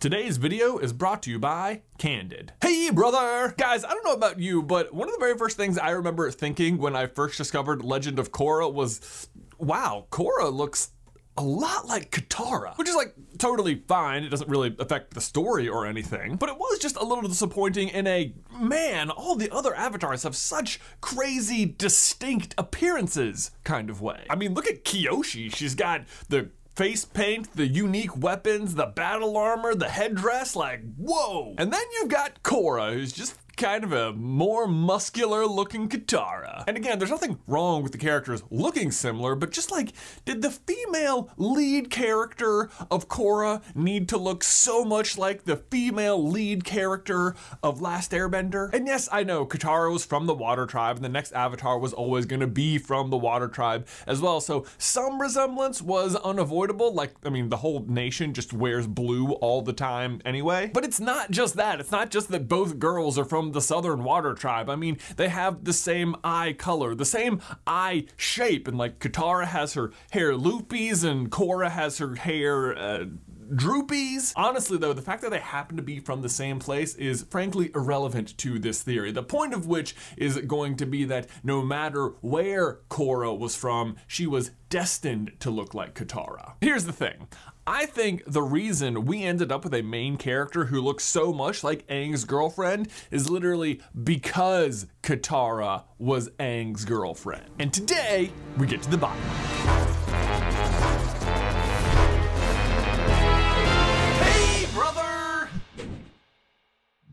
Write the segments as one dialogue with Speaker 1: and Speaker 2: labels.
Speaker 1: Today's video is brought to you by Candid. Hey, brother! Guys, I don't know about you, but one of the very first things I remember thinking when I first discovered Legend of Korra was, wow, Korra looks a lot like Katara, which is like totally fine. It doesn't really affect the story or anything, but it was just a little disappointing in a man, all the other avatars have such crazy, distinct appearances kind of way. I mean, look at Kyoshi. She's got the face paint, the unique weapons, the battle armor, the headdress, like, whoa. And then you've got Korra, who's just kind of a more muscular looking Katara. And again, there's nothing wrong with the characters looking similar, but just like, did the female lead character of Korra need to look so much like the female lead character of Last Airbender? And yes, I know Katara was from the Water Tribe, and the next avatar was always gonna be from the Water Tribe as well, so some resemblance was unavoidable. Like, I mean, the whole nation just wears blue all the time anyway. But it's not just that. It's not just that both girls are from the Southern Water Tribe. I mean, they have the same eye color, the same eye shape, and like Katara has her hair loopies and Korra has her hair. Uh, droopies. Honestly, though, the fact that they happen to be from the same place is frankly irrelevant to this theory. The point of which is going to be that no matter where Korra was from, she was destined to look like Katara. Here's the thing. I think the reason we ended up with a main character who looks so much like Aang's girlfriend is literally because Katara was Aang's girlfriend. And today, we get to the bottom. Hey, brother!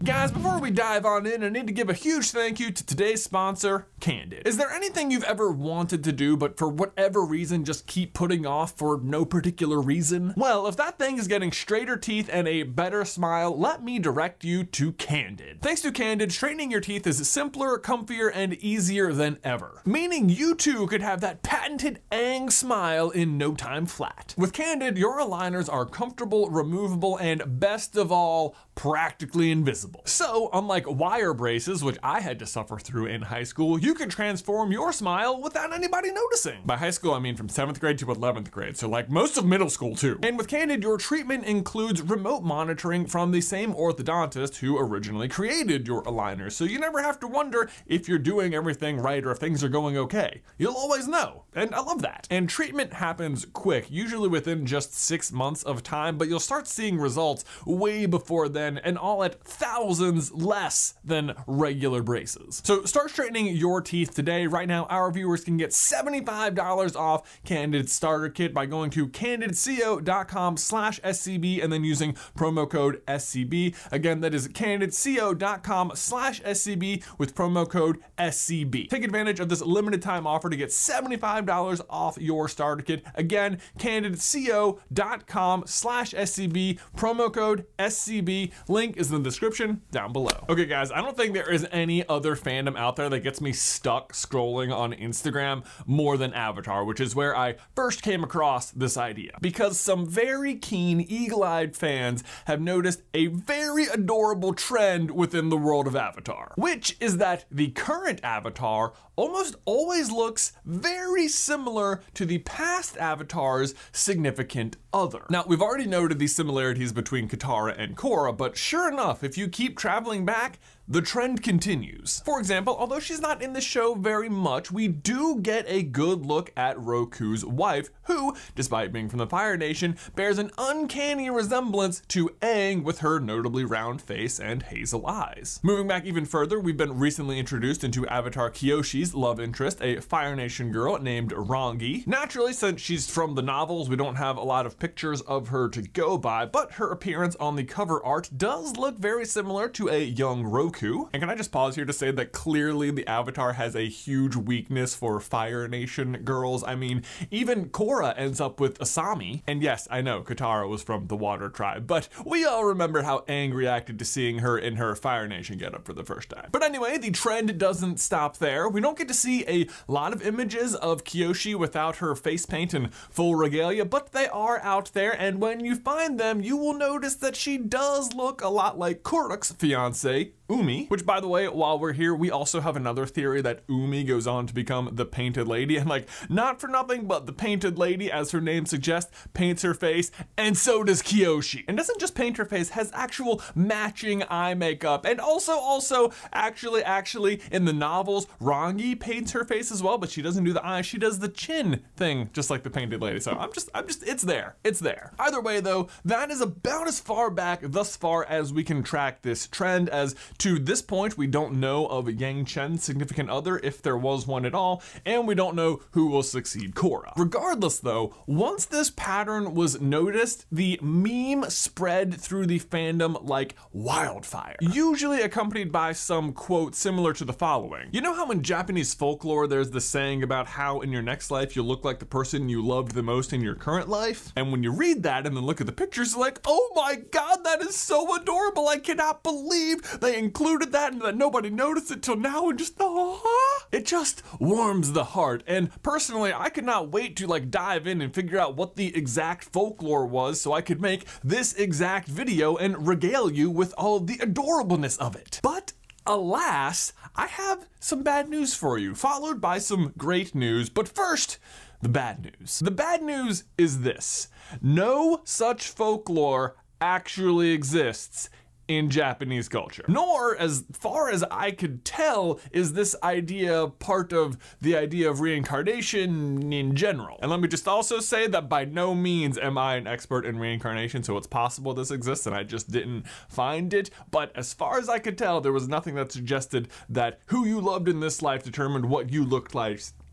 Speaker 1: Guys, before we dive on in, I need to give a huge thank you to today's sponsor, Candid. Is there anything you've ever wanted to do, but for whatever reason just keep putting off for no particular reason? Well, if that thing is getting straighter teeth and a better smile, let me direct you to Candid. Thanks to Candid, straightening your teeth is simpler, comfier, and easier than ever. Meaning you too could have that patented Aang smile in no time flat. With Candid, your aligners are comfortable, removable, and best of all, practically invisible. So, unlike wire braces, which I had to suffer through in high school, you can transform your smile without anybody noticing. By high school, I mean from 7th grade to 11th grade, so like most of middle school too. And with Candid, your treatment includes remote monitoring from the same orthodontist who originally created your aligners, so you never have to wonder if you're doing everything right or if things are going okay. You'll always know, and I love that. And treatment happens quick, usually within just six months of time, but you'll start seeing results way before then and all at thousands less than regular braces. So start straightening your teeth today. Right now, our viewers can get $75 off Candid Starter Kit by going to candidco.com slash SCB and then using promo code SCB. Again, that is candidco.com slash SCB with promo code SCB. Take advantage of this limited time offer to get $75 off your starter kit. Again, candidco.com slash SCB, promo code SCB. Link is in the description down below. Okay, guys, I don't think there is any other fandom out there that gets me stuck scrolling on Instagram more than Avatar, which is where I first came across this idea. Because some very keen, eagle eyed fans have noticed a very adorable trend within the world of Avatar, which is that the current Avatar almost always looks very similar to the past Avatar's significant other. Now, we've already noted the similarities between Katara and Korra, but sure enough, if you keep traveling back, the trend continues. For example, although she's not in the show very much, we do get a good look at Roku's wife, who, despite being from the Fire Nation, bears an uncanny resemblance to Aang with her notably round face and hazel eyes. Moving back even further, we've been recently introduced into Avatar Kyoshi's love interest, a Fire Nation girl named Rangi. Naturally, since she's from the novels, we don't have a lot of pictures of her to go by, but her appearance on the cover art does look very similar to a young Roku And can I just pause here to say that clearly the Avatar has a huge weakness for Fire Nation girls. I mean, even Korra ends up with Asami. And yes, I know Katara was from the Water Tribe, but we all remember how Aang reacted to seeing her in her Fire Nation getup for the first time. But anyway, the trend doesn't stop there. We don't don't get to see a lot of images of Kyoshi without her face paint and full regalia, but they are out there, and when you find them, you will notice that she does look a lot like Kuruk's fiance, Ummi, which by the way, while we're here, we also have another theory that Ummi goes on to become the Painted Lady, and like, not for nothing, but the Painted Lady, as her name suggests, paints her face, and so does Kyoshi. And doesn't just paint her face, has actual matching eye makeup, and also, also, actually, actually, in the novels, Rangi paints her face as well, but she doesn't do the eyes, she does the chin thing, just like the Painted Lady. So I'm just, I'm just, it's there, it's there. Either way though, that is about as far back thus far as we can track this trend as to this point, we don't know of Yangchen's significant other, if there was one at all, and we don't know who will succeed Korra. Regardless, though, once this pattern was noticed, the meme spread through the fandom like wildfire, usually accompanied by some quote similar to the following. You know how in Japanese folklore there's the saying about how in your next life you'll look like the person you loved the most in your current life? And when you read that and then look at the pictures, like, oh my god, that is so adorable. I cannot believe they included that and that nobody noticed it till now and just oh, it just warms the heart. And personally, I could not wait to like dive in and figure out what the exact folklore was so I could make this exact video and regale you with all the adorableness of it. But alas, I have some bad news for you, followed by some great news. But first, the bad news. The bad news is this no such folklore actually exists in Japanese culture. Nor, as far as I could tell, is this idea part of the idea of reincarnation in general. And let me just also say that by no means am I an expert in reincarnation, so it's possible this exists and I just didn't find it. But as far as I could tell, there was nothing that suggested that who you loved in this life determined what you looked like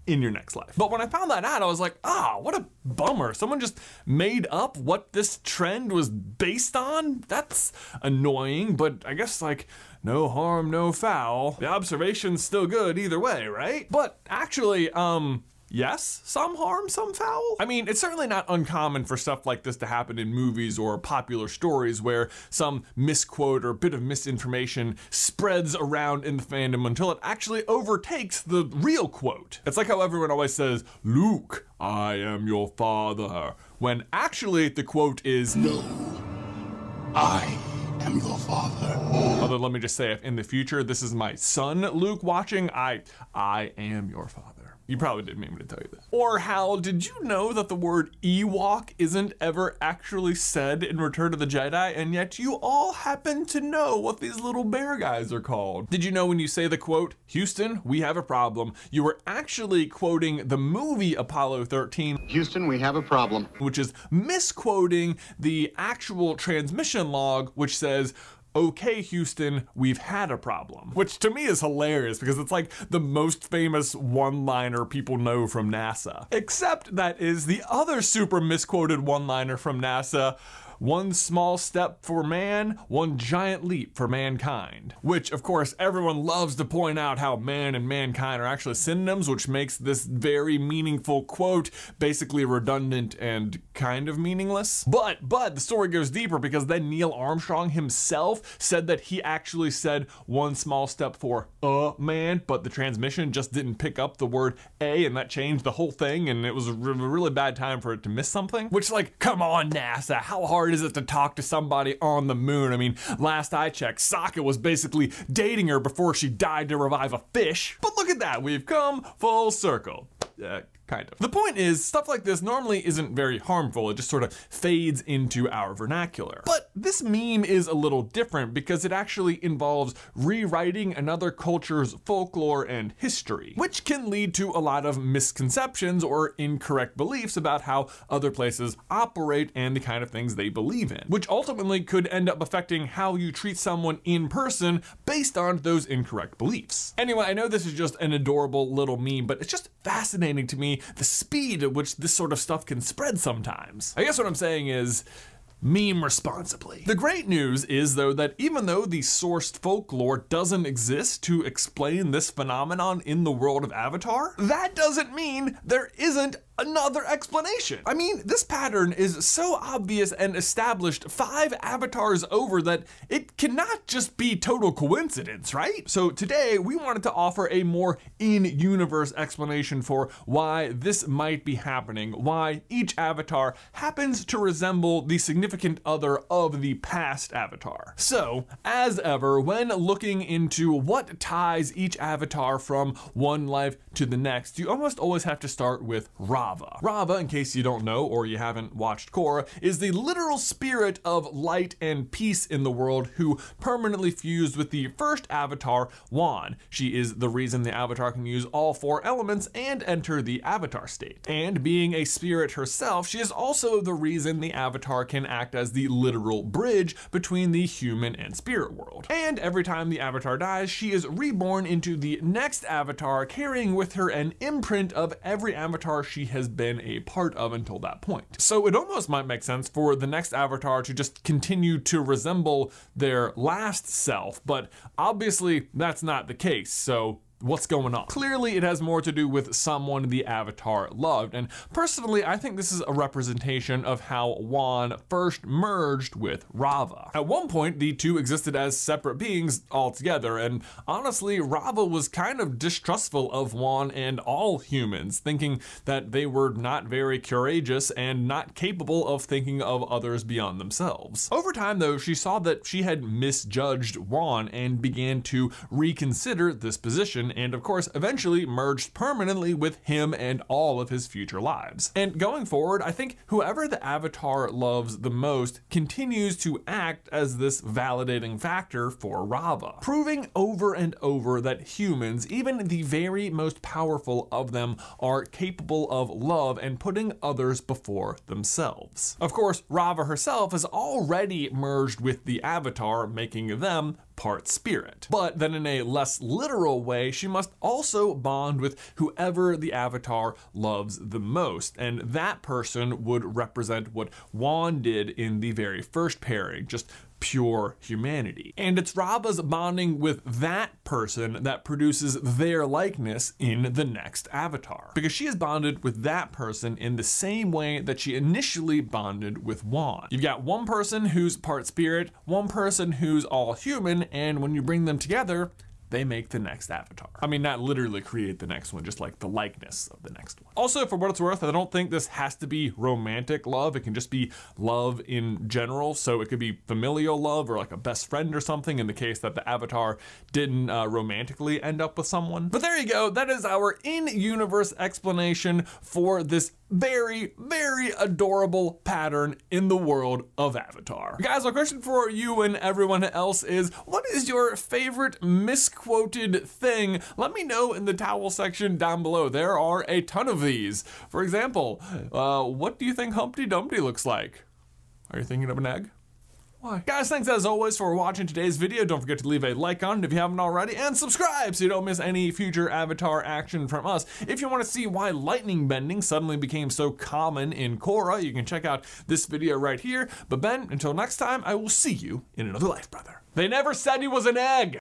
Speaker 1: in your next life. But when I found that out, I was like, ah, what a bummer. Someone just made up what this trend was based on? That's annoying, but I guess like no harm, no foul. The observation's still good either way, right? But actually, um, yes, some harm, some foul. I mean, it's certainly not uncommon for stuff like this to happen in movies or popular stories where some misquote or bit of misinformation spreads around in the fandom until it actually overtakes the real quote. It's like how everyone always says, Luke, I am your father, when actually the quote is,
Speaker 2: No, I am your father.
Speaker 1: Although let me just say, if in the future this is my son Luke watching, I I am your father. You probably didn't mean me to tell you that. Or Hal, did you know that the word Ewok isn't ever actually said in Return of the Jedi, and yet you all happen to know what these little bear guys are called? Did you know when you say the quote, Houston, we have a problem, you were actually quoting the movie Apollo 13,
Speaker 3: Houston, we have a problem.
Speaker 1: which is misquoting the actual transmission log, which says, okay, Houston, we've had a problem. Which to me is hilarious because it's like the most famous one liner people know from NASA. Except that is the other super misquoted one liner from NASA. One small step for man, one giant leap for mankind. Which, of course, everyone loves to point out how man and mankind are actually synonyms, which makes this very meaningful quote basically redundant and kind of meaningless. But, but the story goes deeper because then Neil Armstrong himself said that he actually said one small step for a man, but the transmission just didn't pick up the word a, and that changed the whole thing, and it was a really bad time for it to miss something. Which, like, come on, NASA, how hard is it to talk to somebody on the moon? I mean, last I checked, Sokka was basically dating her before she died to revive a fish. But look at that, we've come full circle. Uh, kind of. The point is, stuff like this normally isn't very harmful, it just sort of fades into our vernacular. But this meme is a little different because it actually involves rewriting another culture's folklore and history, which can lead to a lot of misconceptions or incorrect beliefs about how other places operate and the kind of things they believe in, which ultimately could end up affecting how you treat someone in person based on those incorrect beliefs. Anyway, I know this is just an adorable little meme, but it's just fascinating to me the speed at which this sort of stuff can spread sometimes. I guess what I'm saying is, meme responsibly. The great news is, though, that even though the sourced folklore doesn't exist to explain this phenomenon in the world of Avatar, that doesn't mean there isn't another explanation. I mean, this pattern is so obvious and established five avatars over that it cannot just be total coincidence, right? So today we wanted to offer a more in-universe explanation for why this might be happening, why each avatar happens to resemble the significant other of the past avatar. So, as ever, when looking into what ties each avatar from one life to the next, you almost always have to start with Raava. Raava, in case you don't know or you haven't watched Korra, is the literal spirit of light and peace in the world who permanently fused with the first avatar, Wan. She is the reason the avatar can use all four elements and enter the avatar state. And being a spirit herself, she is also the reason the avatar can act as the literal bridge between the human and spirit world. And every time the avatar dies, she is reborn into the next avatar, carrying with her an imprint of every avatar she has been a part of until that point. So it almost might make sense for the next avatar to just continue to resemble their last self, but obviously that's not the case. So what's going on. Clearly, it has more to do with someone the Avatar loved, and personally, I think this is a representation of how Wan first merged with Raava. At one point, the two existed as separate beings altogether, and honestly, Raava was kind of distrustful of Wan and all humans, thinking that they were not very courageous and not capable of thinking of others beyond themselves. Over time, though, she saw that she had misjudged Wan and began to reconsider this position and of course eventually merged permanently with him and all of his future lives. And going forward, I think whoever the Avatar loves the most continues to act as this validating factor for Raava, proving over and over that humans, even the very most powerful of them, are capable of love and putting others before themselves. Of course, Raava herself has already merged with the Avatar, making them part spirit. But then in a less literal way, she must also bond with whoever the avatar loves the most. And that person would represent what Wan did in the very first pairing, just pure humanity. And it's Raava's bonding with that person that produces their likeness in the next avatar. Because she is bonded with that person in the same way that she initially bonded with Wan. You've got one person who's part spirit, one person who's all human, and when you bring them together, they make the next avatar. I mean, not literally create the next one, just like the likeness of the next one. Also, for what it's worth, I don't think this has to be romantic love. It can just be love in general. So it could be familial love or like a best friend or something in the case that the avatar didn't uh, romantically end up with someone. But there you go. That is our in-universe explanation for this very, very adorable pattern in the world of Avatar. Guys, my question for you and everyone else is, what is your favorite misquoted thing? Let me know in the towel section down below. There are a ton of these. For example, uh, what do you think Humpty Dumpty looks like? Are you thinking of an egg? Why? Guys, thanks as always for watching today's video. Don't forget to leave a like on it if you haven't already, and subscribe so you don't miss any future Avatar action from us. If you want to see why lightning bending suddenly became so common in Korra, you can check out this video right here. But Ben, until next time, I will see you in another life, brother. They never said he was an egg!